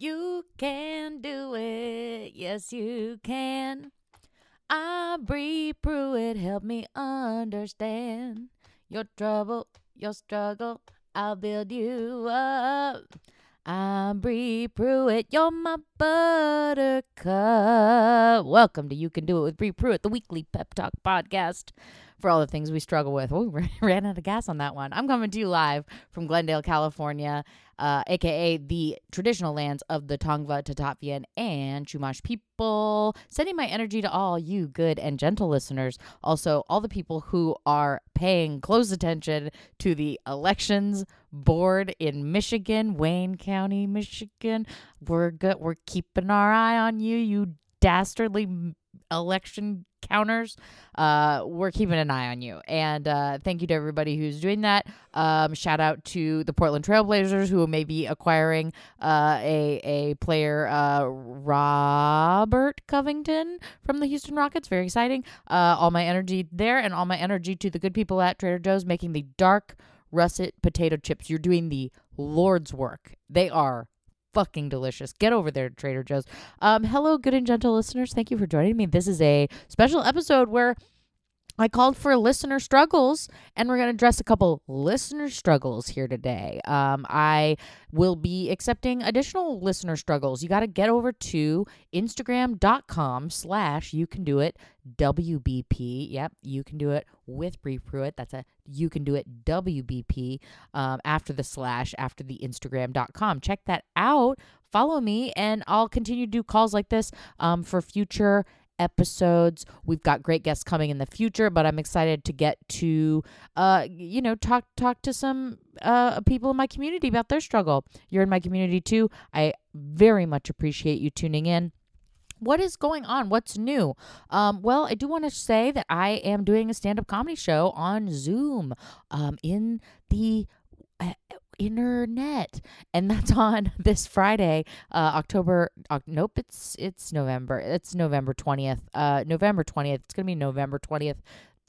You can do it. Yes, you can. I through it. Help me understand your trouble, your struggle. I'll build you up. I breathe through it. You're my buttercup. Welcome to You Can Do It with Bree Pruitt, the weekly pep talk podcast for all the things we struggle with. Oh, we ran out of gas on that one. I'm coming to you live from Glendale, California, uh, aka the traditional lands of the Tongva, Tataviam, and Chumash people. Sending my energy to all you good and gentle listeners. Also, all the people who are paying close attention to the elections board in Michigan, Wayne County, Michigan. We're good. We're keeping our eye on you, you dastardly election counters, uh, we're keeping an eye on you. And uh, thank you to everybody who's doing that. Um, shout out to the Portland Trailblazers who may be acquiring uh, a a player, uh, Robert Covington from the Houston Rockets. Very exciting. Uh, all my energy there, and all my energy to the good people at Trader Joe's making the dark russet potato chips. You're doing the Lord's work. They are fucking delicious. Get over there Trader Joe's. Um, hello, good and gentle listeners. Thank you for joining me. This is a special episode where I called for listener struggles, and we're going to address a couple listener struggles here today. Um, I will be accepting additional listener struggles. You got to get over to Instagram.com slash you can do it WBP. Yep, you can do it with Bree Pruitt. That's a you can do it WBP um, after the slash, after the Instagram.com. Check that out. Follow me, and I'll continue to do calls like this um, for future episodes. We've got great guests coming in the future, but I'm excited to get to uh you know talk talk to some uh people in my community about their struggle. You're in my community too. I very much appreciate you tuning in. What is going on? What's new? Um, well, I do want to say that I am doing a stand up comedy show on Zoom um, in the internet and that's on this friday uh october uh, nope it's it's november it's november 20th uh november 20th it's gonna be november 20th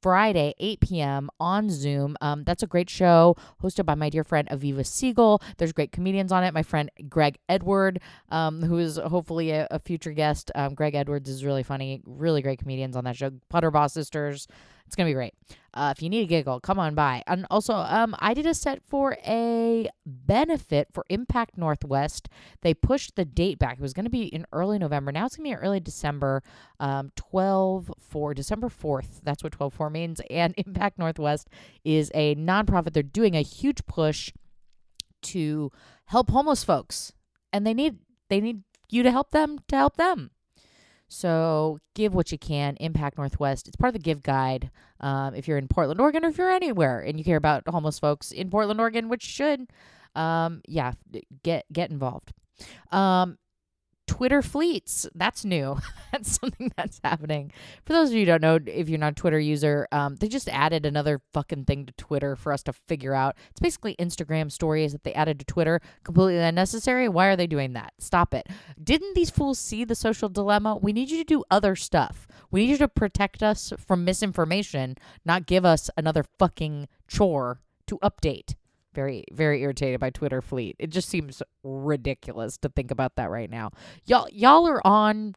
Friday, 8 p.m. on Zoom. Um, that's a great show hosted by my dear friend Aviva Siegel. There's great comedians on it. My friend Greg Edward, um, who is hopefully a, a future guest. Um, Greg Edwards is really funny, really great comedians on that show. Putterboss Sisters. It's gonna be great. Uh, if you need a giggle, come on by. And also, um, I did a set for a benefit for Impact Northwest. They pushed the date back. It was gonna be in early November. Now it's gonna be in early December. Um, twelve for December fourth. That's what twelve four means. And Impact Northwest is a nonprofit. They're doing a huge push to help homeless folks, and they need they need you to help them to help them. So give what you can. Impact Northwest. It's part of the Give Guide. Um, if you're in Portland, Oregon, or if you're anywhere and you care about homeless folks in Portland, Oregon, which should, um, yeah, get get involved. Um, Twitter fleets. That's new. that's something that's happening. For those of you who don't know, if you're not a Twitter user, um, they just added another fucking thing to Twitter for us to figure out. It's basically Instagram stories that they added to Twitter. Completely unnecessary. Why are they doing that? Stop it. Didn't these fools see the social dilemma? We need you to do other stuff. We need you to protect us from misinformation, not give us another fucking chore to update very very irritated by Twitter fleet. It just seems ridiculous to think about that right now. Y'all y'all are on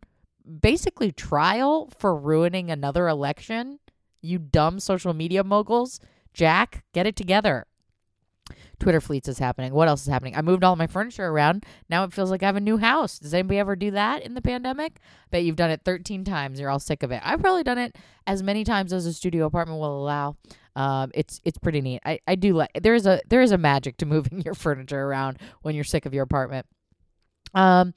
basically trial for ruining another election. You dumb social media moguls. Jack, get it together. Twitter fleets is happening. What else is happening? I moved all my furniture around. Now it feels like I have a new house. Does anybody ever do that in the pandemic? Bet you've done it 13 times. You're all sick of it. I've probably done it as many times as a studio apartment will allow. Um, it's it's pretty neat. I, I do like there is a there is a magic to moving your furniture around when you're sick of your apartment. Um,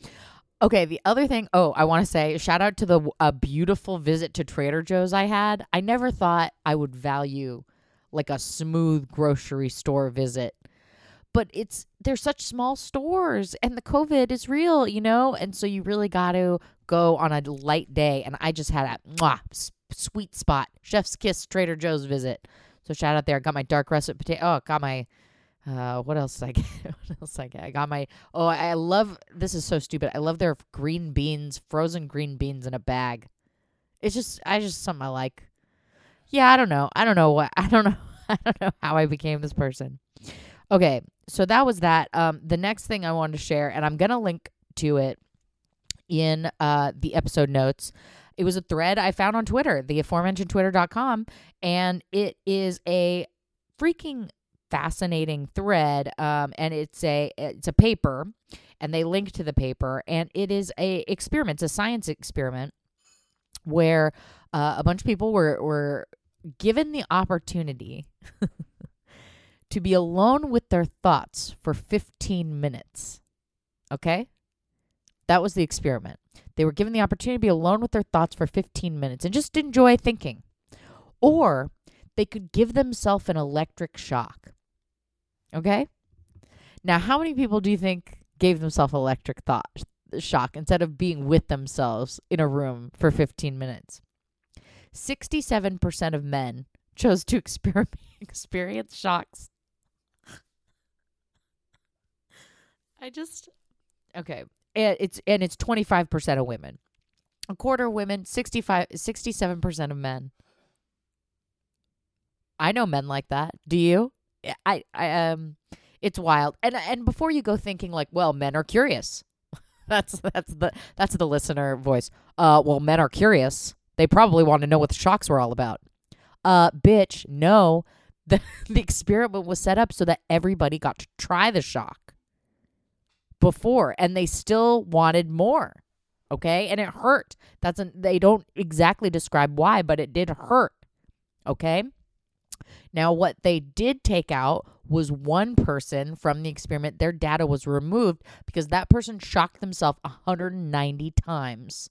okay. The other thing, oh, I want to say shout out to the a beautiful visit to Trader Joe's I had. I never thought I would value like a smooth grocery store visit but it's they're such small stores and the covid is real you know and so you really got to go on a light day and i just had a mwah, sweet spot chef's kiss trader joe's visit so shout out there I got my dark russet potato oh got my uh, what else did I get? what else I get? I got my. Oh, I love. This is so stupid. I love their green beans, frozen green beans in a bag. It's just, I just something I like. Yeah, I don't know. I don't know what. I don't know. I don't know how I became this person. Okay, so that was that. Um, the next thing I wanted to share, and I'm gonna link to it in uh, the episode notes. It was a thread I found on Twitter, the aforementioned twitter.com, and it is a freaking fascinating thread um, and it's a it's a paper and they link to the paper and it is a experiment it's a science experiment where uh, a bunch of people were were given the opportunity to be alone with their thoughts for 15 minutes okay that was the experiment they were given the opportunity to be alone with their thoughts for 15 minutes and just enjoy thinking or they could give themselves an electric shock. Okay? Now, how many people do you think gave themselves electric thought shock instead of being with themselves in a room for 15 minutes? 67% of men chose to experiment, experience shocks. I just okay. And it's and it's 25% of women. A quarter of women, 65 67% of men. I know men like that. Do you? I I um it's wild. And and before you go thinking like, well, men are curious. that's that's the that's the listener voice. Uh well, men are curious. They probably want to know what the shocks were all about. Uh bitch, no. The the experiment was set up so that everybody got to try the shock before and they still wanted more. Okay? And it hurt. That's an, they don't exactly describe why, but it did hurt. Okay? Now, what they did take out was one person from the experiment. Their data was removed because that person shocked themselves 190 times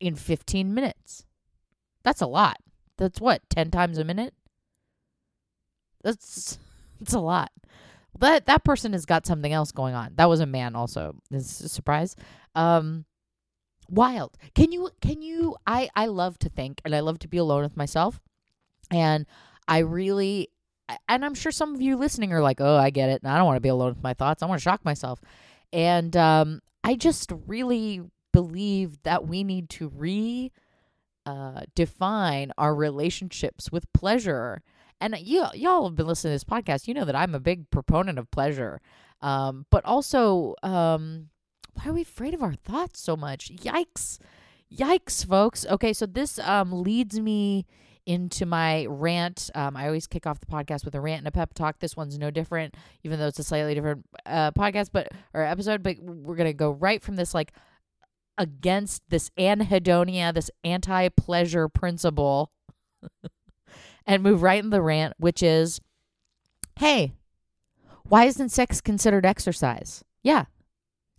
in 15 minutes. That's a lot. That's what, 10 times a minute? That's that's a lot. That that person has got something else going on. That was a man also. This is a surprise. Um wild. Can you can you I I love to think and I love to be alone with myself. And I really, and I'm sure some of you listening are like, oh, I get it. And I don't want to be alone with my thoughts. I want to shock myself. And um, I just really believe that we need to re uh, define our relationships with pleasure. And you, y'all have been listening to this podcast. You know that I'm a big proponent of pleasure. Um, but also, um, why are we afraid of our thoughts so much? Yikes. Yikes, folks. Okay, so this um, leads me into my rant. Um, I always kick off the podcast with a rant and a pep talk. This one's no different, even though it's a slightly different uh, podcast, but or episode. But we're gonna go right from this like against this anhedonia, this anti-pleasure principle, and move right in the rant, which is, hey, why isn't sex considered exercise? Yeah,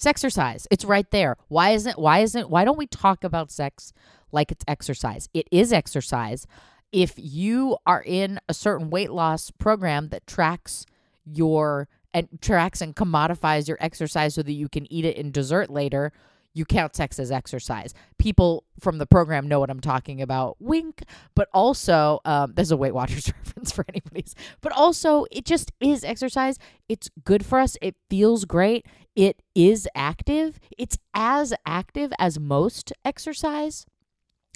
exercise. It's right there. Why isn't why isn't why don't we talk about sex like it's exercise? It is exercise if you are in a certain weight loss program that tracks your and tracks and commodifies your exercise so that you can eat it in dessert later, you count sex as exercise. People from the program know what I'm talking about. Wink. But also, um, there's a Weight Watchers reference for anybody's. But also, it just is exercise. It's good for us. It feels great. It is active. It's as active as most exercise.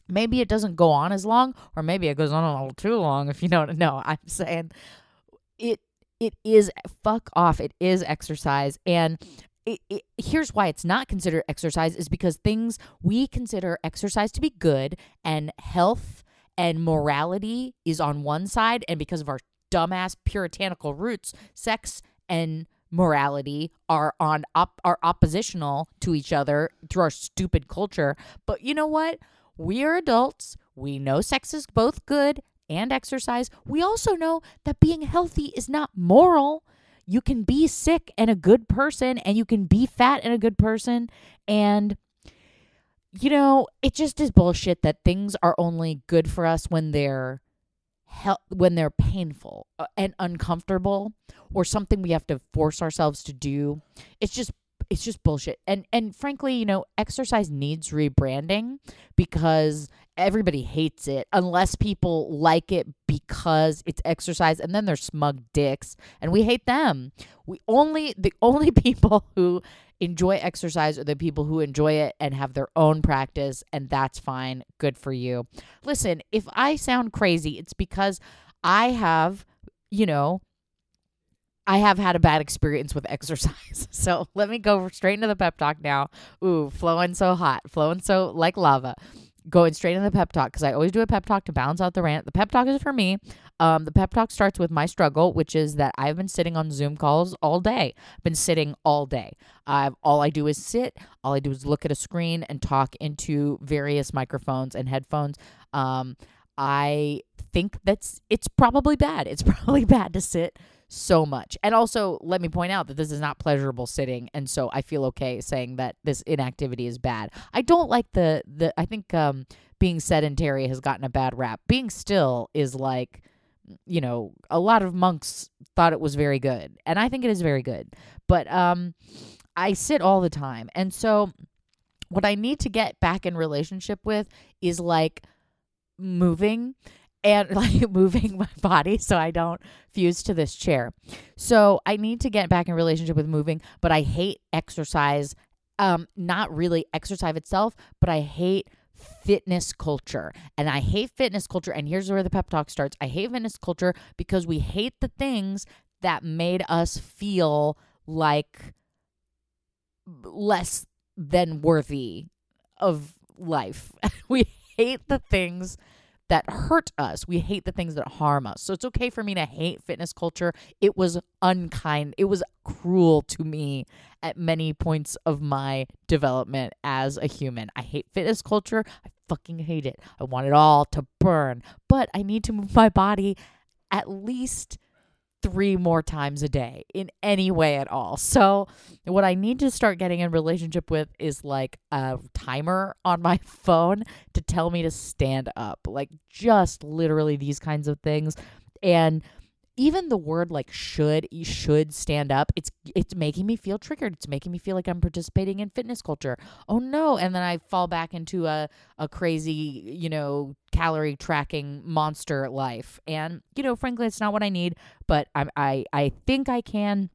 Maybe it doesn't go on as long, or maybe it goes on a little too long. If you don't know, I'm saying it. It is fuck off. It is exercise, and it, it, here's why it's not considered exercise is because things we consider exercise to be good and health and morality is on one side, and because of our dumbass puritanical roots, sex and morality are on op- are oppositional to each other through our stupid culture. But you know what? We are adults. We know sex is both good and exercise. We also know that being healthy is not moral. You can be sick and a good person, and you can be fat and a good person. And, you know, it just is bullshit that things are only good for us when they're when they're painful uh, and uncomfortable or something we have to force ourselves to do. It's just it's just bullshit. And and frankly, you know, exercise needs rebranding because everybody hates it unless people like it because it's exercise and then they're smug dicks and we hate them. We only the only people who enjoy exercise are the people who enjoy it and have their own practice and that's fine. Good for you. Listen, if I sound crazy, it's because I have, you know, I have had a bad experience with exercise. So let me go straight into the pep talk now. Ooh, flowing so hot, flowing so like lava. Going straight into the pep talk because I always do a pep talk to balance out the rant. The pep talk is for me. Um, the pep talk starts with my struggle, which is that I've been sitting on Zoom calls all day. I've been sitting all day. I've all I do is sit. All I do is look at a screen and talk into various microphones and headphones. Um, I think that's it's probably bad. It's probably bad to sit so much. And also, let me point out that this is not pleasurable sitting, and so I feel okay saying that this inactivity is bad. I don't like the the. I think um, being sedentary has gotten a bad rap. Being still is like, you know, a lot of monks thought it was very good, and I think it is very good. But um, I sit all the time, and so what I need to get back in relationship with is like moving and like moving my body so I don't fuse to this chair. So I need to get back in relationship with moving, but I hate exercise. Um, not really exercise itself, but I hate fitness culture. And I hate fitness culture. And here's where the pep talk starts. I hate fitness culture because we hate the things that made us feel like less than worthy of life. we hate the things that hurt us. We hate the things that harm us. So it's okay for me to hate fitness culture. It was unkind. It was cruel to me at many points of my development as a human. I hate fitness culture. I fucking hate it. I want it all to burn. But I need to move my body at least three more times a day in any way at all. So, what I need to start getting in relationship with is like a timer on my phone to tell me to stand up. Like just literally these kinds of things. And even the word like should you should stand up it's it's making me feel triggered. It's making me feel like i'm participating in fitness culture. Oh no. And then i fall back into a a crazy you know calorie tracking monster life. And you know frankly it's not what i need but i i i think i can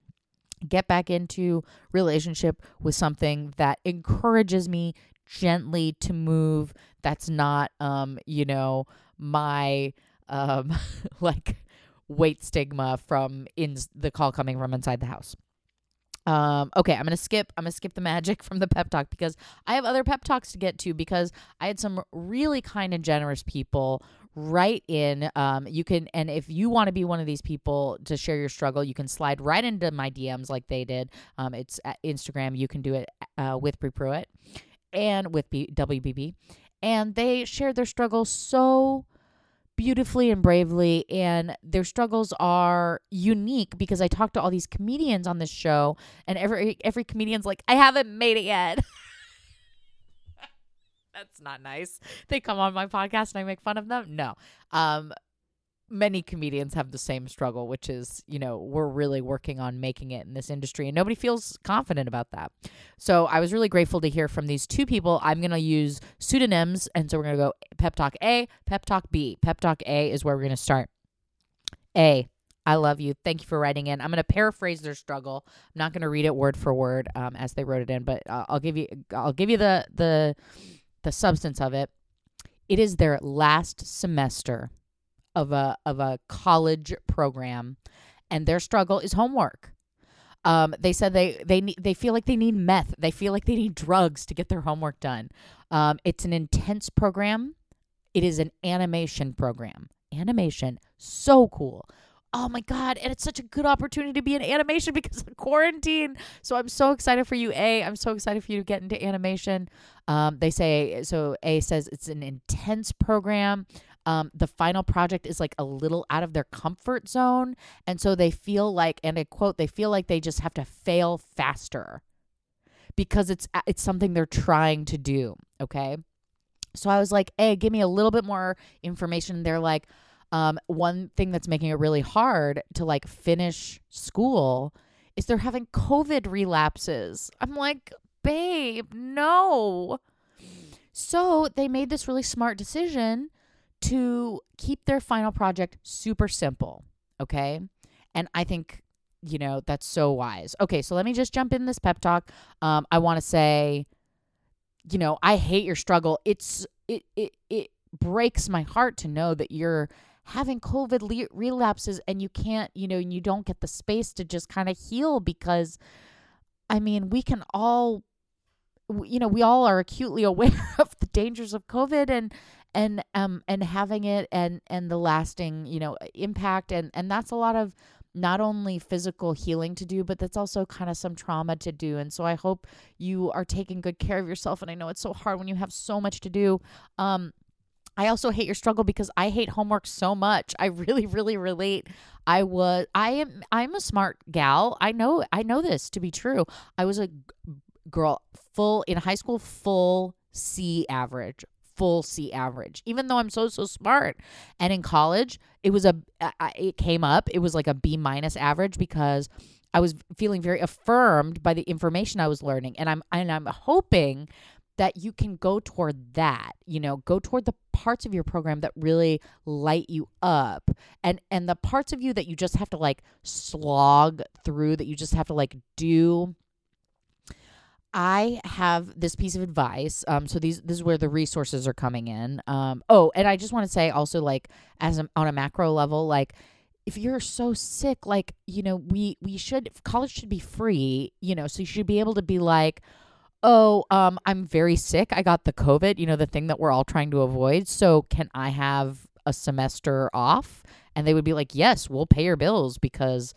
get back into relationship with something that encourages me gently to move that's not um you know my um like weight stigma from in the call coming from inside the house. Um, okay, I'm gonna skip. I'm gonna skip the magic from the pep talk because I have other pep talks to get to because I had some really kind and generous people write in. Um, you can, and if you want to be one of these people to share your struggle, you can slide right into my DMs like they did. Um, it's at Instagram. You can do it uh, with Bree Pruitt and with B- WBB, and they shared their struggle so beautifully and bravely and their struggles are unique because I talk to all these comedians on this show and every every comedian's like I haven't made it yet. That's not nice. They come on my podcast and I make fun of them. No. Um many comedians have the same struggle, which is, you know, we're really working on making it in this industry and nobody feels confident about that. So I was really grateful to hear from these two people. I'm going to use pseudonyms. And so we're going to go Pep Talk A, Pep Talk B. Pep Talk A is where we're going to start. A, I love you. Thank you for writing in. I'm going to paraphrase their struggle. I'm not going to read it word for word um, as they wrote it in, but uh, I'll give you I'll give you the the the substance of it. It is their last semester of a of a college program, and their struggle is homework. Um, they said they they need, they feel like they need meth. They feel like they need drugs to get their homework done. Um, it's an intense program. It is an animation program. Animation, so cool. Oh my god! And it's such a good opportunity to be in animation because of quarantine. So I'm so excited for you. A, I'm so excited for you to get into animation. Um, they say so. A says it's an intense program um, the final project is like a little out of their comfort zone. And so they feel like, and I quote, they feel like they just have to fail faster because it's it's something they're trying to do. Okay. So I was like, hey, give me a little bit more information. They're like, um, one thing that's making it really hard to like finish school is they're having COVID relapses. I'm like, babe, no. So they made this really smart decision to keep their final project super simple. Okay. And I think, you know, that's so wise. Okay. So let me just jump in this pep talk. Um, I want to say, you know, I hate your struggle. It's, it, it, it breaks my heart to know that you're having COVID le- relapses and you can't, you know, and you don't get the space to just kind of heal because, I mean, we can all, you know, we all are acutely aware of the dangers of COVID and, and um and having it and and the lasting you know impact and and that's a lot of not only physical healing to do, but that's also kind of some trauma to do. And so I hope you are taking good care of yourself. And I know it's so hard when you have so much to do. Um, I also hate your struggle because I hate homework so much. I really, really relate. I was, I am, I'm a smart gal. I know, I know this to be true. I was a g- girl full in high school, full C average, full C average, even though I'm so, so smart. And in college, it was a, it came up, it was like a B minus average because I was feeling very affirmed by the information I was learning. And I'm, and I'm hoping that you can go toward that you know go toward the parts of your program that really light you up and and the parts of you that you just have to like slog through that you just have to like do I have this piece of advice. Um, so these this is where the resources are coming in. Um, oh, and I just want to say also like as a, on a macro level, like if you're so sick, like you know we we should college should be free. You know, so you should be able to be like, oh, um, I'm very sick. I got the COVID. You know, the thing that we're all trying to avoid. So can I have a semester off? And they would be like, yes, we'll pay your bills because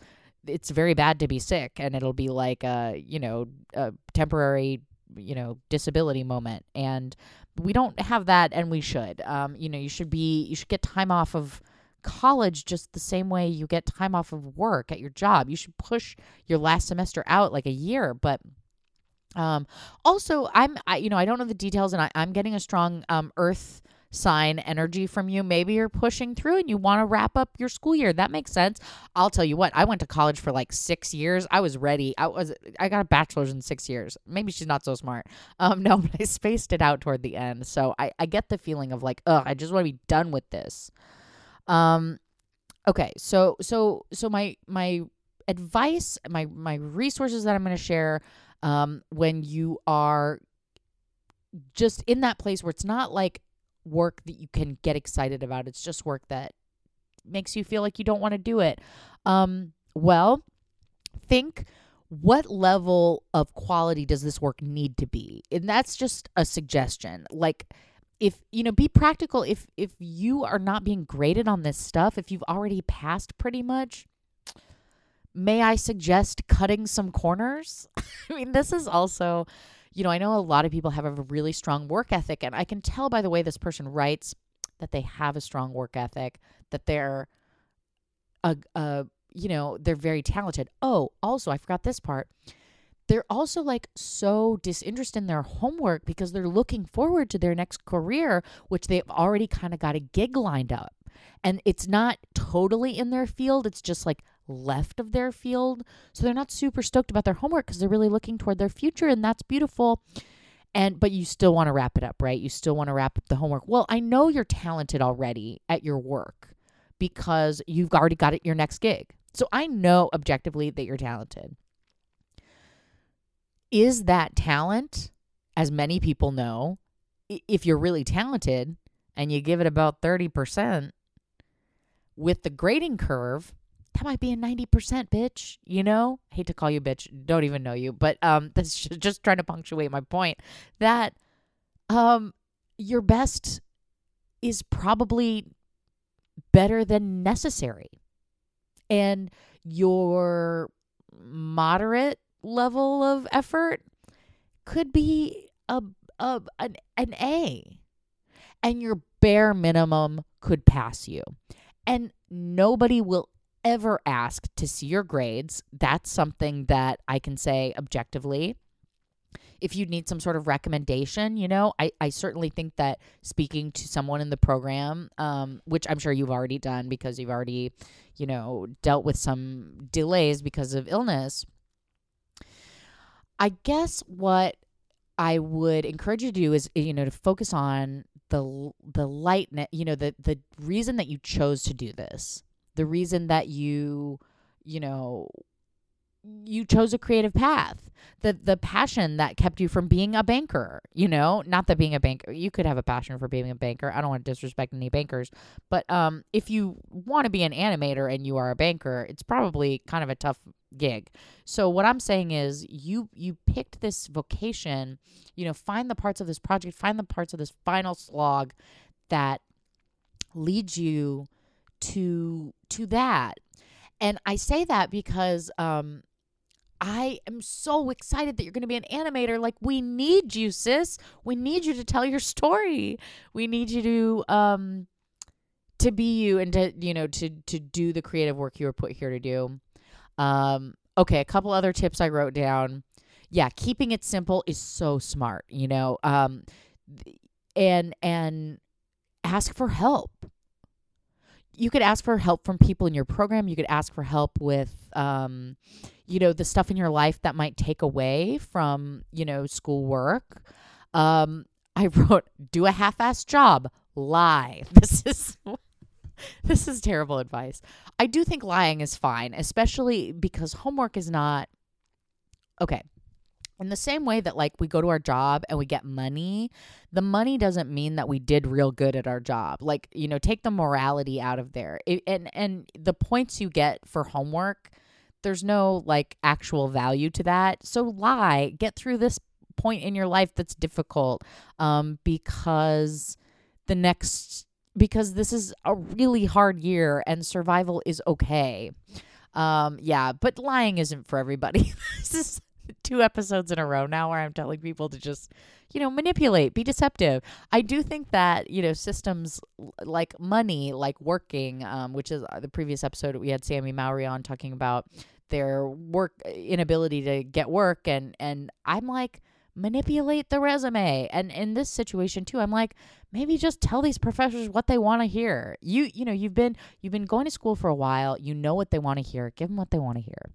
it's very bad to be sick and it'll be like a you know a temporary you know disability moment. And we don't have that and we should. Um you know you should be you should get time off of college just the same way you get time off of work at your job. You should push your last semester out like a year. But um also i'm I, you know i don't know the details and I, i'm getting a strong um earth sign energy from you. Maybe you're pushing through and you want to wrap up your school year. That makes sense. I'll tell you what, I went to college for like six years. I was ready. I was I got a bachelor's in six years. Maybe she's not so smart. Um, no, but I spaced it out toward the end. So I, I get the feeling of like, ugh, I just want to be done with this. Um okay, so so so my my advice, my my resources that I'm gonna share um when you are just in that place where it's not like work that you can get excited about. It's just work that makes you feel like you don't want to do it. Um, well, think what level of quality does this work need to be? And that's just a suggestion. Like if you know be practical if if you are not being graded on this stuff, if you've already passed pretty much, may I suggest cutting some corners? I mean, this is also you know, I know a lot of people have a really strong work ethic, and I can tell by the way this person writes that they have a strong work ethic, that they're a, a you know, they're very talented. Oh, also, I forgot this part. They're also like so disinterested in their homework because they're looking forward to their next career, which they've already kind of got a gig lined up. And it's not totally in their field, it's just like left of their field. So they're not super stoked about their homework because they're really looking toward their future and that's beautiful. And but you still want to wrap it up, right? You still want to wrap up the homework. Well, I know you're talented already at your work because you've already got it your next gig. So I know objectively that you're talented. Is that talent, as many people know, if you're really talented and you give it about 30% with the grading curve, that might be a 90% bitch, you know? I hate to call you bitch, don't even know you, but um that's just trying to punctuate my point that um your best is probably better than necessary. And your moderate level of effort could be a, a an, an A. And your bare minimum could pass you. And nobody will ever ask to see your grades, that's something that I can say objectively. If you need some sort of recommendation, you know, I, I certainly think that speaking to someone in the program, um, which I'm sure you've already done because you've already, you know, dealt with some delays because of illness. I guess what I would encourage you to do is, you know, to focus on the the lightness, you know, the the reason that you chose to do this the reason that you you know you chose a creative path. The the passion that kept you from being a banker you know? Not that being a banker you could have a passion for being a banker. I don't want to disrespect any bankers but um if you want to be an animator and you are a banker it's probably kind of a tough gig. So what i'm saying is you you picked this vocation you know find the parts of this project find the parts of this final slog that leads you to to that. And i say that because um I am so excited that you're going to be an animator. Like, we need you, sis. We need you to tell your story. We need you to um to be you and to you know to to do the creative work you were put here to do. Um, okay, a couple other tips I wrote down. Yeah, keeping it simple is so smart. You know, um, and and ask for help you could ask for help from people in your program. You could ask for help with, um, you know, the stuff in your life that might take away from, you know, schoolwork. Um, I wrote, do a half-assed job, lie. This is this is terrible advice. I do think lying is fine, especially because homework is not okay in the same way that like we go to our job and we get money the money doesn't mean that we did real good at our job. Like you know take the morality out of there. It, and and the points you get for homework there's no like actual value to that. So lie. Get through this point in your life that's difficult um because the next because this is a really hard year and survival is okay. Um yeah but lying isn't for everybody. This is two episodes in a row now where I'm telling people to just, you know, manipulate, be deceptive. I do think that, you know, systems like money, like working, um, which is uh, the previous episode we had Sammy Mowry on talking about their work inability to get work and and I'm like manipulate the resume. And in this situation too, I'm like maybe just tell these professors what they want to hear. You you know, you've been you've been going to school for a while, you know what they want to hear. Give them what they want to hear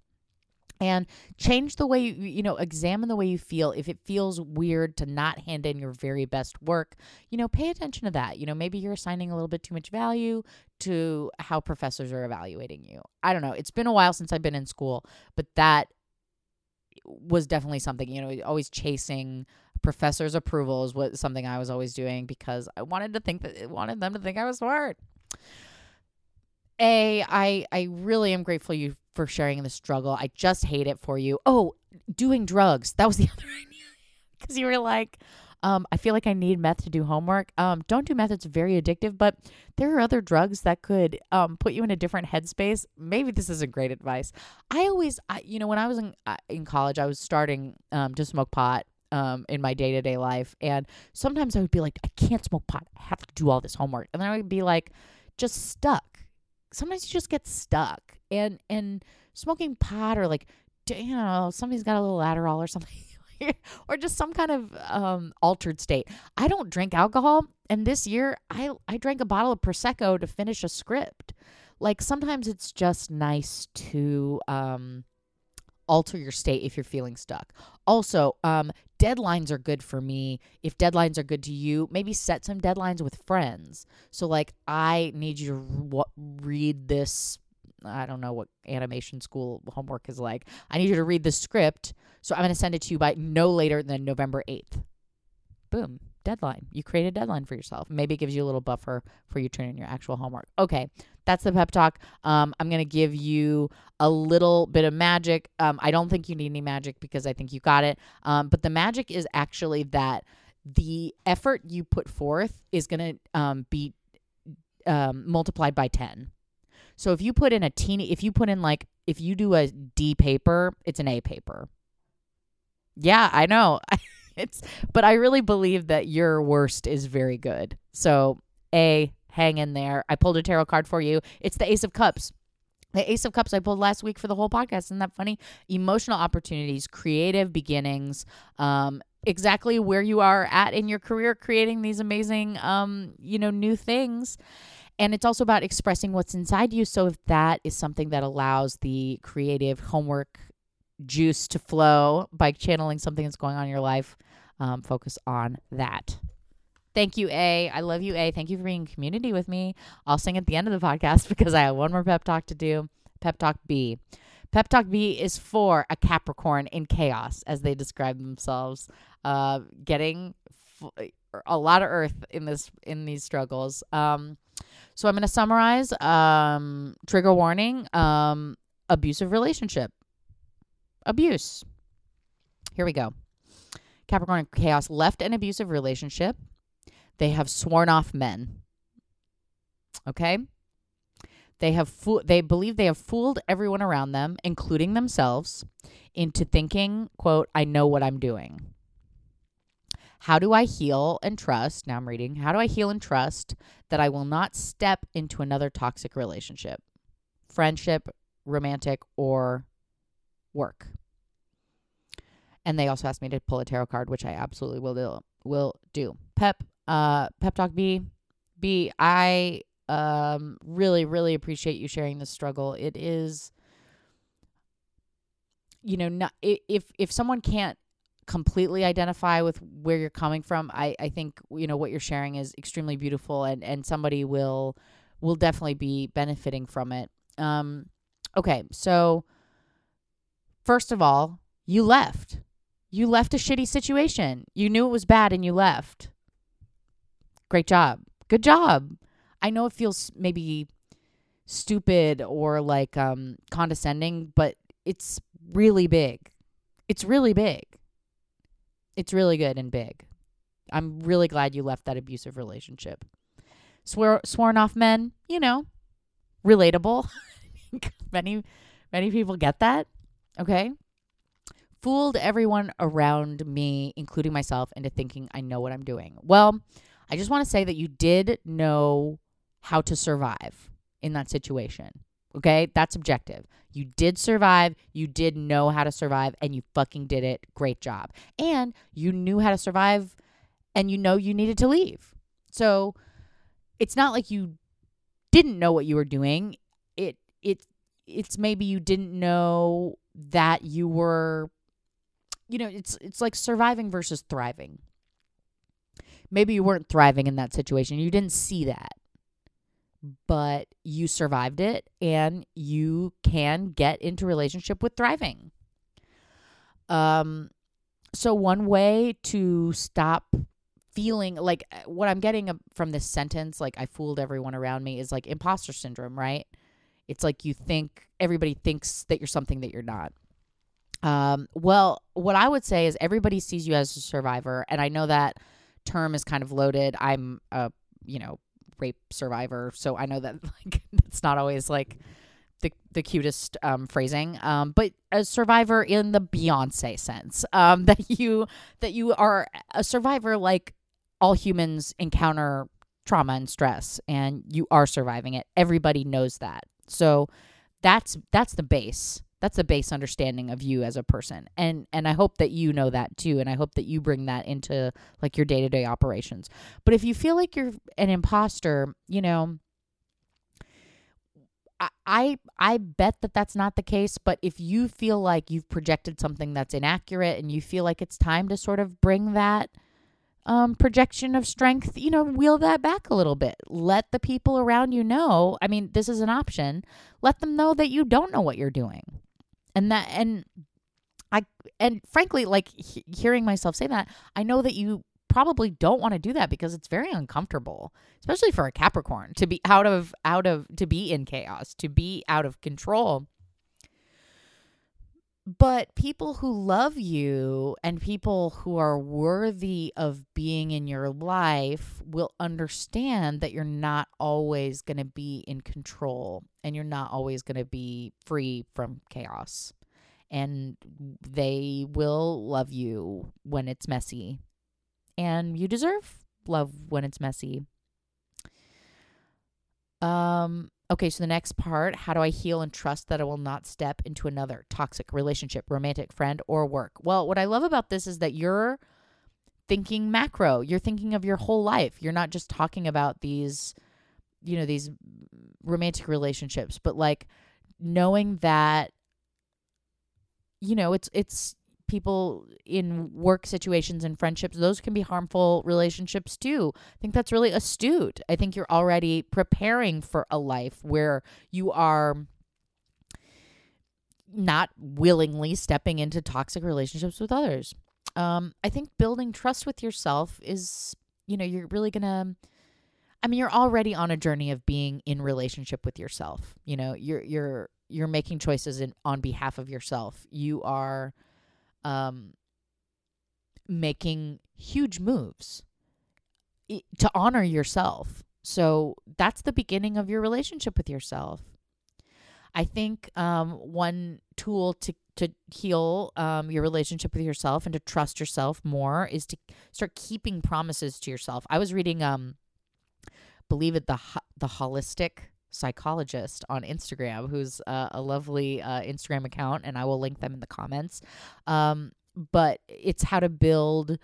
and change the way you, you know examine the way you feel. If it feels weird to not hand in your very best work you know pay attention to that. You know maybe you're assigning a little bit too much value to how professors are evaluating you. I don't know. It's been a while since i've been in school but that was definitely something you know always chasing professors approval is what something i was always doing because i wanted to think that wanted them to think i was smart. A i i really am grateful you for sharing the struggle. I just hate it for you. Oh, doing drugs. That was the other idea. Because you were like, um, I feel like I need meth to do homework. Um, don't do meth. It's very addictive, but there are other drugs that could um, put you in a different headspace. Maybe this isn't great advice. I always, I, you know, when I was in, uh, in college, I was starting um, to smoke pot um, in my day to day life. And sometimes I would be like, I can't smoke pot. I have to do all this homework. And then I would be like, just stuck. Sometimes you just get stuck and and smoking pot or like you know somebody's got a little Adderall or something or just some kind of um, altered state. I don't drink alcohol, and this year I I drank a bottle of prosecco to finish a script. Like sometimes it's just nice to um, alter your state if you're feeling stuck. Also, um, deadlines are good for me. If deadlines are good to you, maybe set some deadlines with friends. So like I need you to read this I don't know what animation school homework is like. I need you to read the script. So I'm going to send it to you by no later than November 8th. Boom. Deadline. You create a deadline for yourself. Maybe it gives you a little buffer for you turning your actual homework. Okay. That's the pep talk. Um, I'm going to give you a little bit of magic. Um, I don't think you need any magic because I think you got it. Um, but the magic is actually that the effort you put forth is going to um, be um, multiplied by 10. So if you put in a teeny, if you put in like, if you do a D paper, it's an A paper. Yeah, I know. it's, but I really believe that your worst is very good. So A, hang in there. I pulled a tarot card for you. It's the Ace of Cups. The Ace of Cups I pulled last week for the whole podcast. Isn't that funny? Emotional opportunities, creative beginnings, um, exactly where you are at in your career, creating these amazing, um, you know, new things. And it's also about expressing what's inside you. So if that is something that allows the creative homework juice to flow by channeling something that's going on in your life, um, focus on that. Thank you, A. I love you, A. Thank you for being community with me. I'll sing at the end of the podcast because I have one more pep talk to do. Pep talk B. Pep Talk B is for a Capricorn in chaos, as they describe themselves, uh, getting f- a lot of earth in this in these struggles. Um, so I'm going to summarize. Um, trigger warning: um, abusive relationship, abuse. Here we go. Capricorn in chaos left an abusive relationship. They have sworn off men. Okay. They have fo- they believe they have fooled everyone around them, including themselves, into thinking, quote, I know what I'm doing. How do I heal and trust? Now I'm reading. How do I heal and trust that I will not step into another toxic relationship, friendship, romantic, or work? And they also asked me to pull a tarot card, which I absolutely will do. Will do. Pep, uh, Pep Talk B, B. I um, really, really appreciate you sharing this struggle. It is, you know, not if if someone can't completely identify with where you're coming from, I I think you know what you're sharing is extremely beautiful, and and somebody will will definitely be benefiting from it. Um, okay, so first of all, you left. You left a shitty situation. You knew it was bad and you left. Great job. Good job. I know it feels maybe stupid or like um, condescending, but it's really big. It's really big. It's really good and big. I'm really glad you left that abusive relationship. Swear, sworn off men, you know, relatable. many, many people get that. Okay. Fooled everyone around me, including myself, into thinking I know what I'm doing. Well, I just want to say that you did know how to survive in that situation. Okay? That's objective. You did survive. You did know how to survive and you fucking did it. Great job. And you knew how to survive and you know you needed to leave. So it's not like you didn't know what you were doing. It it it's maybe you didn't know that you were you know, it's it's like surviving versus thriving. Maybe you weren't thriving in that situation. You didn't see that but you survived it and you can get into relationship with thriving. Um so one way to stop feeling like uh, what I'm getting from this sentence like I fooled everyone around me is like imposter syndrome, right? It's like you think everybody thinks that you're something that you're not. Um well, what I would say is everybody sees you as a survivor and I know that term is kind of loaded. I'm a you know rape survivor, so I know that like it's not always like the the cutest um, phrasing, um, but a survivor in the Beyonce sense, um, that you that you are a survivor like all humans encounter trauma and stress, and you are surviving it. Everybody knows that, so that's that's the base that's a base understanding of you as a person and and i hope that you know that too and i hope that you bring that into like your day-to-day operations but if you feel like you're an imposter you know I I bet that that's not the case, but if you feel like you've projected something that's inaccurate and you feel like it's time to sort of bring that um, projection of strength, you know, wheel that back a little bit. Let the people around you know. I mean, this is an option. Let them know that you don't know what you're doing and that and I and frankly, like he- hearing myself say that, I know that you probably don't want to do that because it's very uncomfortable, especially for a Capricorn to be out of out of to be in chaos, to be out of control. But people who love you and people who are worthy of being in your life will understand that you're not always going to be in control and you're not always going to be free from chaos. And they will love you when it's messy. And you deserve love when it's messy. Um Okay, so the next part how do I heal and trust that I will not step into another toxic relationship, romantic, friend, or work? Well, what I love about this is that you're thinking macro, you're thinking of your whole life. You're not just talking about these, you know, these romantic relationships, but like knowing that you know it's it's people in work situations and friendships, those can be harmful relationships too. I think that's really astute. I think you're already preparing for a life where you are not willingly stepping into toxic relationships with others. Um, I think building trust with yourself is, you know, you're really gonna. I mean, you're already on a journey of being in relationship with yourself. You know, you're you're you're making choices in, on behalf of yourself. You are, um, making huge moves to honor yourself. So that's the beginning of your relationship with yourself. I think um, one tool to to heal um, your relationship with yourself and to trust yourself more is to start keeping promises to yourself. I was reading, um, believe it, the the holistic psychologist on Instagram, who's uh, a lovely uh, Instagram account, and I will link them in the comments. Um, but it's how to build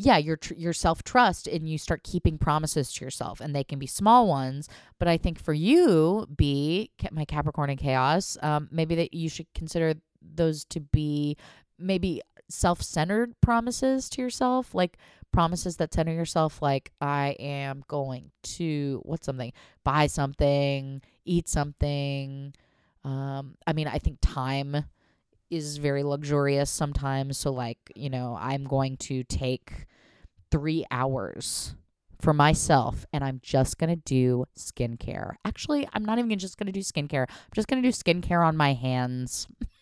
yeah, your tr- your self trust and you start keeping promises to yourself, and they can be small ones. But I think for you, be my Capricorn and chaos, um, maybe that you should consider those to be maybe self centered promises to yourself, like promises that center yourself, like I am going to what's something, buy something, eat something. Um, I mean, I think time is very luxurious sometimes. So, like, you know, I'm going to take three hours for myself and I'm just going to do skincare. Actually, I'm not even just going to do skincare. I'm just going to do skincare on my hands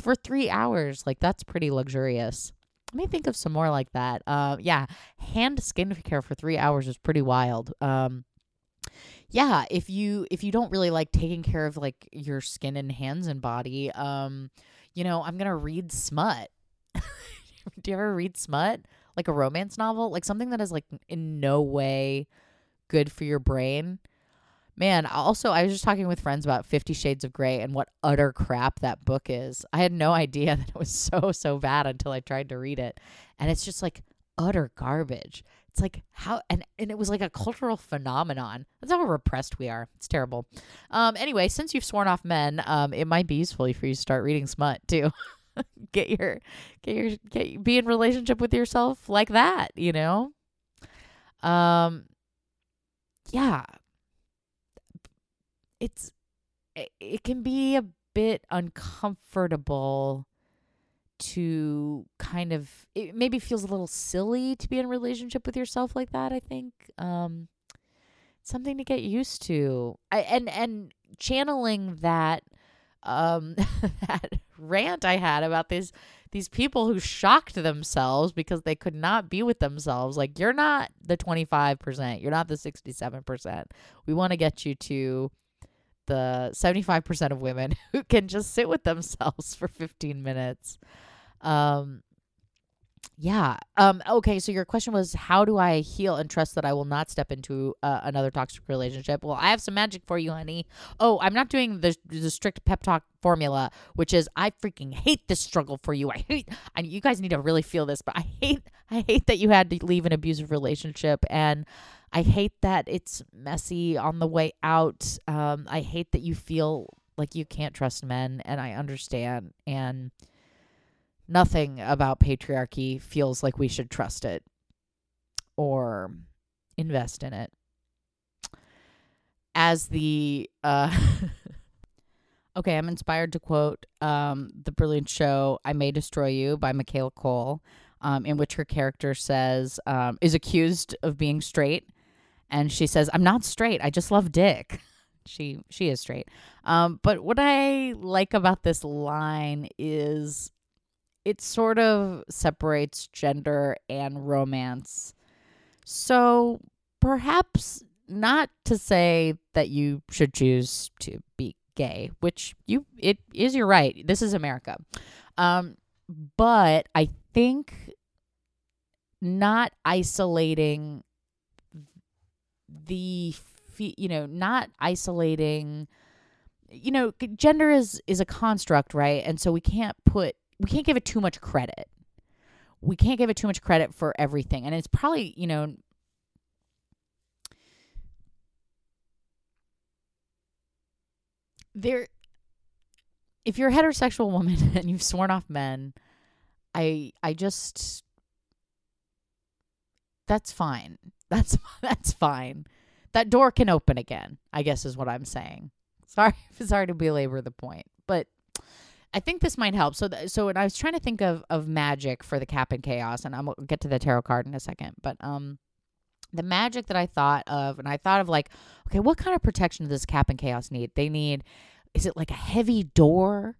for three hours. Like, that's pretty luxurious. Let me think of some more like that. Uh, yeah, hand skincare for three hours is pretty wild. Um, yeah if you if you don't really like taking care of like your skin and hands and body um you know i'm gonna read smut do you ever read smut like a romance novel like something that is like in no way good for your brain man also i was just talking with friends about 50 shades of Grey and what utter crap that book is i had no idea that it was so so bad until i tried to read it and it's just like utter garbage it's like how and and it was like a cultural phenomenon. That's how repressed we are. It's terrible. Um anyway, since you've sworn off men, um it might be useful for you to start reading smut too. get your get your get be in relationship with yourself like that, you know? Um yeah. It's it, can be a bit uncomfortable to kind of it maybe feels a little silly to be in a relationship with yourself like that i think. Um something to get used to. I, and and channeling that um that rant i had about these these people who shocked themselves because they could not be with themselves. Like you're not the 25% you're not the 67% we want to get you to the 75% of women who can just sit with themselves for 15 minutes um, yeah. Um. Okay. So your question was, how do I heal and trust that I will not step into uh, another toxic relationship? Well, I have some magic for you, honey. Oh, I'm not doing the the strict pep talk formula, which is I freaking hate this struggle for you. I hate. And you guys need to really feel this, but I hate. I hate that you had to leave an abusive relationship, and I hate that it's messy on the way out. Um. I hate that you feel like you can't trust men, and I understand. And nothing about patriarchy feels like we should trust it or invest in it. As the uh Okay, I'm inspired to quote um, the brilliant show "I May Destroy You" by Michaela Coel, um, in which her character says um, is accused of being straight, and she says, "I'm not straight. I just love dick." She she is straight. Um, but what I like about this line is it sort of separates gender and romance. So perhaps not to say that you should choose to be gay, which you it is your right. This is America. Um but I think not isolating the you know, not isolating you know, gender is is a construct, right? And so we can't put we can't give it too much credit. We can't give it too much credit for everything. And it's probably, you know, there if you're a heterosexual woman and you've sworn off men, I I just that's fine. That's that's fine. That door can open again, I guess is what I'm saying. Sorry, sorry to belabor the point, but I think this might help. So, th- so when I was trying to think of of magic for the cap and chaos, and I'm gonna get to the tarot card in a second, but um, the magic that I thought of, and I thought of like, okay, what kind of protection does this cap and chaos need? They need, is it like a heavy door?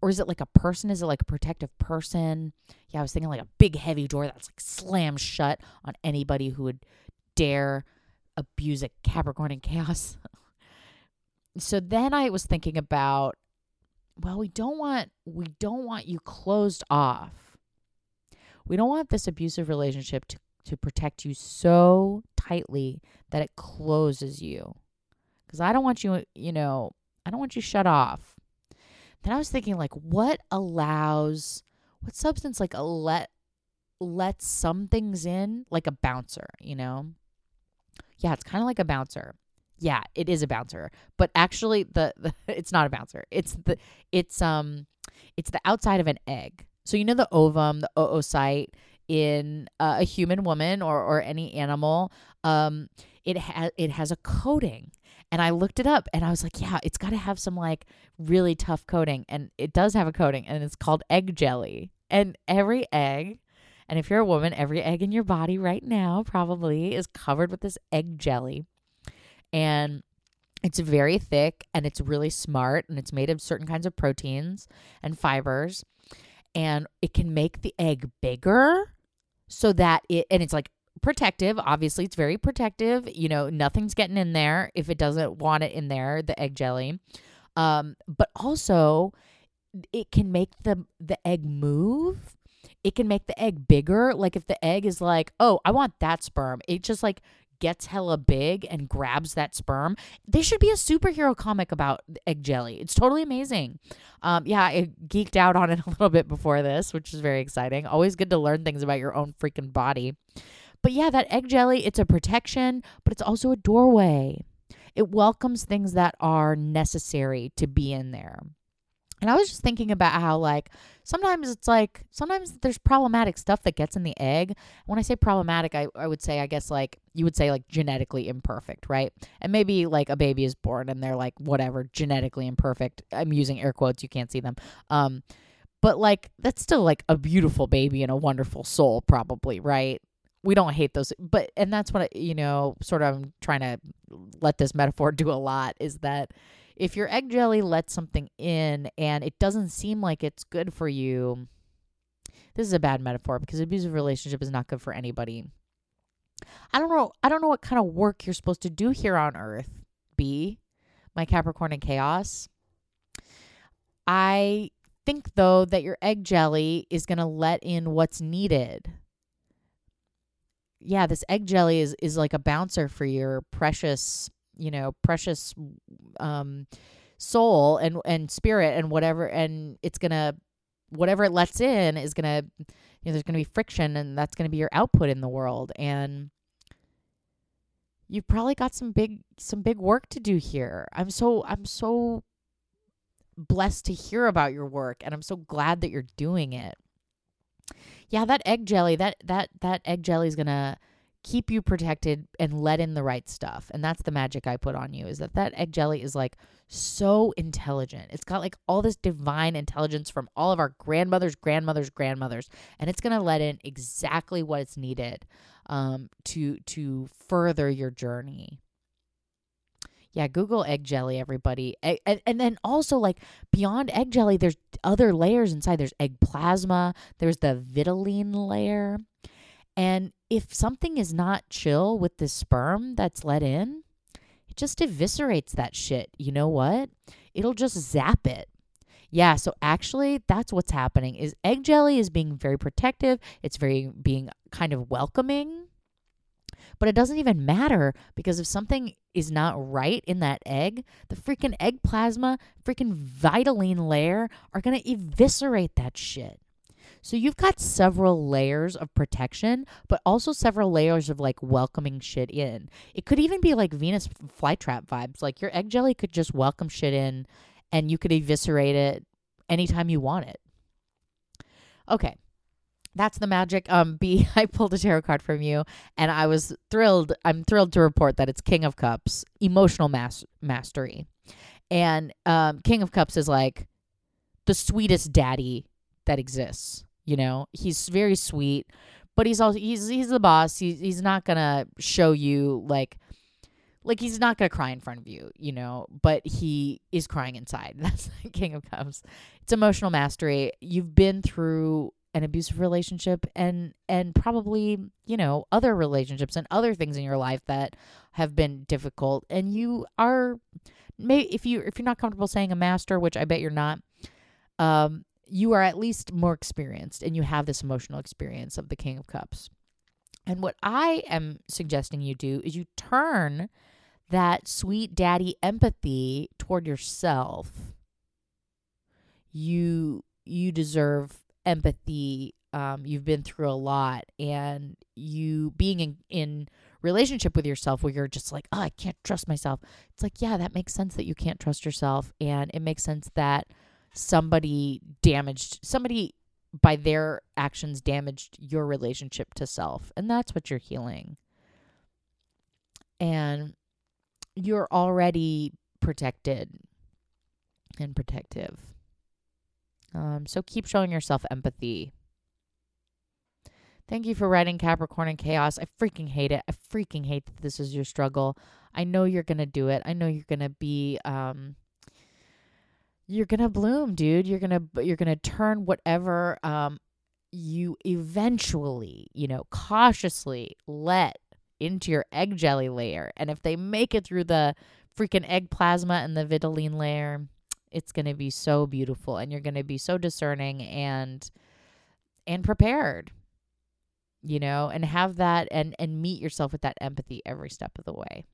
Or is it like a person? Is it like a protective person? Yeah, I was thinking like a big heavy door that's like slammed shut on anybody who would dare abuse a Capricorn and chaos. so then I was thinking about well, we don't want we don't want you closed off. We don't want this abusive relationship to to protect you so tightly that it closes you. Cuz I don't want you, you know, I don't want you shut off. Then I was thinking like what allows what substance like a let lets some things in like a bouncer, you know? Yeah, it's kind of like a bouncer yeah, it is a bouncer, but actually the, the it's not a bouncer. It's the it's um it's the outside of an egg. So you know the ovum, the oocyte in uh, a human woman or or any animal, um it has it has a coating. And I looked it up and I was like, yeah, it's got to have some like really tough coating and it does have a coating and it's called egg jelly. And every egg and if you're a woman, every egg in your body right now probably is covered with this egg jelly. And it's very thick and it's really smart and it's made of certain kinds of proteins and fibers. And it can make the egg bigger so that it and it's like protective. Obviously it's very protective. You know nothing's getting in there. If it doesn't want it in there the egg jelly. Um but also it can make the the egg move it can make the egg bigger like if the egg is like oh i want that sperm it just like gets hella big and grabs that sperm. There should be a superhero comic about egg jelly. It's totally amazing. Um, yeah, I geeked out on it a little bit before this, which is very exciting. Always good to learn things about your own freaking body. But yeah, that egg jelly, it's a protection, but it's also a doorway. It welcomes things that are necessary to be in there. And I was just thinking about how, like, sometimes it's like, sometimes there's problematic stuff that gets in the egg. When I say problematic, I, I would say, I guess, like, you would say, like, genetically imperfect, right? And maybe, like, a baby is born and they're, like, whatever, genetically imperfect. I'm using air quotes, you can't see them. Um, but, like, that's still, like, a beautiful baby and a wonderful soul, probably, right? we don't hate those but and that's what I, you know sort of i'm trying to let this metaphor do a lot is that if your egg jelly lets something in and it doesn't seem like it's good for you, this is a bad metaphor because abusive relationship is not good for anybody. I don't know. I don't know what kind of work you're supposed to do here on Earth. B, my Capricorn and chaos. I think though that your egg jelly is going to let in what's needed. Yeah, this egg jelly is is like a bouncer for your precious you know precious um soul and and spirit and whatever and it's gonna whatever it lets in is gonna you know there's gonna be friction and that's gonna be your output in the world. And you've probably got some big some big work to do here. I'm so i'm so blessed to hear about your work and i'm so glad that you're doing it. Yeah that egg jelly that that that egg jelly is gonna keep you protected and let in the right stuff. And that's the magic I put on you is that that egg jelly is like so intelligent. It's got like all this divine intelligence from all of our grandmothers, grandmothers, grandmothers, and it's going to let in exactly what it's needed um, to to further your journey. Yeah, Google egg jelly, everybody. And, and, then also, like, beyond egg jelly, there's other layers inside. There's egg plasma, there's the vitelline layer. And if something is not chill with the sperm that's let in, it just eviscerates that shit. You know what? It'll just zap it. Yeah, so actually that's what's happening is egg jelly is being very protective. It's very being kind of welcoming. But it doesn't even matter because if something is not right in that egg, the freaking egg plasma, freaking vitelline layer are going to eviscerate that shit. So you've got several layers of protection, but also several layers of like welcoming shit in. It could even be like Venus flytrap vibes. Like your egg jelly could just welcome shit in and you could eviscerate it anytime you want it. Okay. That's the magic. Um, B, I pulled a tarot card from you, and I was thrilled. I'm thrilled to report that it's King of Cups, emotional mas- mastery, and um, King of Cups is like the sweetest daddy that exists. You know, he's very sweet, but he's also he's he's the boss. He's he's not gonna show you like like he's not gonna cry in front of you, you know, but he is crying inside. That's King of Cups. It's emotional mastery. You've been through an abusive relationship and and probably you know other relationships and other things in your life that have been difficult and you are may if you if you're not comfortable saying a master which i bet you're not um you are at least more experienced and you have this emotional experience of the king of cups. And what i am suggesting you do is you turn that sweet daddy empathy toward yourself. You you deserve empathy. Um, you've been through a lot and you being in, in relationship with yourself where you're just like oh i can't trust myself. It's like yeah that makes sense that you can't trust yourself and it makes sense that somebody damaged somebody by their actions damaged your relationship to self and that's what you're healing and you're already protected and protective um, so keep showing yourself empathy. Thank you for writing Capricorn and Chaos. I freaking hate it. I freaking hate that this is your struggle. I know you're gonna do it. I know you're gonna be um you're gonna bloom, dude. You're gonna you're gonna turn whatever um you eventually, you know, cautiously let into your egg jelly layer. And if they make it through the freaking egg plasma and the vitelline layer, it's going to be so beautiful and you're going to be so discerning and and prepared you know and have that and and meet yourself with that empathy every step of the way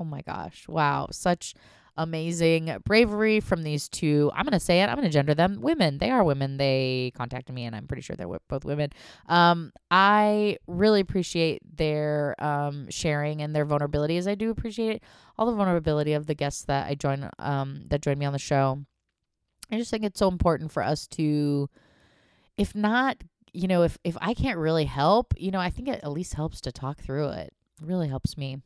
oh my gosh wow such amazing bravery from these two. I'm going to say it. I'm going to gender them women. They are women. They contacted me, and I'm pretty sure they're both women. Um, I really appreciate their um, sharing and their vulnerability, as I do appreciate all the vulnerability of the guests that I join um, that join me on the show. I just think it's so important for us to, if not, you know, if if I can't really help, you know, I think it at least helps to talk through it. It really helps me.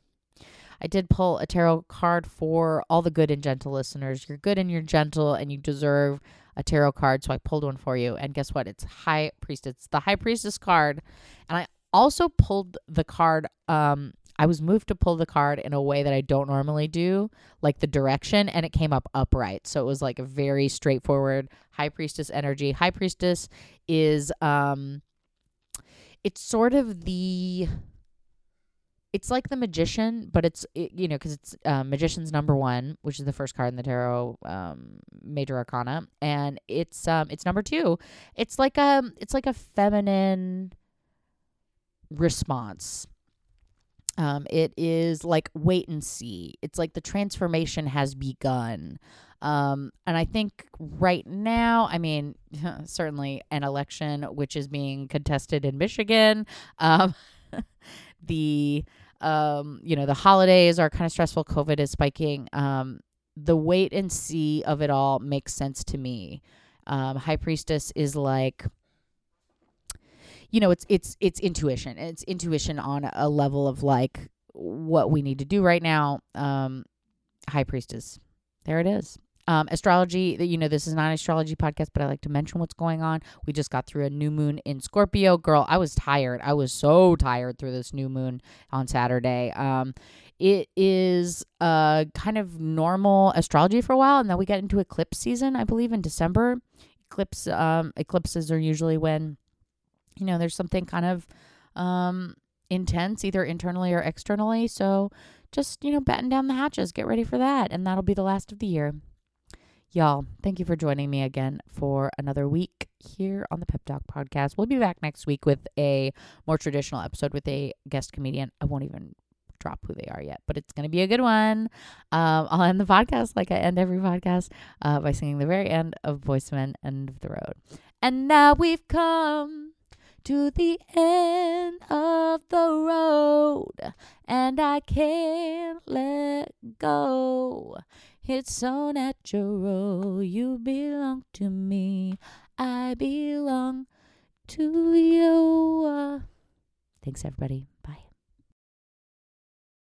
I did pull a tarot card for all the good and gentle listeners. You're good and you're gentle and you deserve a tarot card. So I pulled one for you. And guess what? It's High Priestess. The High Priestess card. And I also pulled the card. Um, I was moved to pull the card in a way that I don't normally do, like the direction, and it came up upright. So it was like a very straightforward High Priestess energy. High Priestess is um it's sort of the it's like the magician, but it's it, you know because it's uh, magician's number one, which is the first card in the tarot um, major arcana, and it's um it's number two. It's like a it's like a feminine response. Um, it is like wait and see. It's like the transformation has begun. Um, and I think right now, I mean, certainly an election which is being contested in Michigan. Um, the um, you know, the holidays are kind of stressful. COVID is spiking. Um, the wait and see of it all makes sense to me. Um, High Priestess is like, you know, it's it's it's intuition. It's intuition on a level of like what we need to do right now. Um, High Priestess, there it is. Um, astrology, you know, this is not an astrology podcast, but I like to mention what's going on. We just got through a new moon in Scorpio. Girl, I was tired. I was so tired through this new moon on Saturday. Um, it is uh, kind of normal astrology for a while, and then we get into eclipse season, I believe, in December. Eclipse um, eclipses are usually when, you know, there's something kind of um, intense, either internally or externally. So just, you know, batten down the hatches, get ready for that. And that'll be the last of the year. Y'all, thank you for joining me again for another week here on the Pep Talk podcast. We'll be back next week with a more traditional episode with a guest comedian. I won't even drop who they are yet, but it's going to be a good one. Um, I'll end the podcast like I end every podcast uh, by singing the very end of Boyz II Men End of the Road. And now we've come to the end of the road, and I can't let go. It's so natural. You belong to me. I belong to you. Thanks, everybody.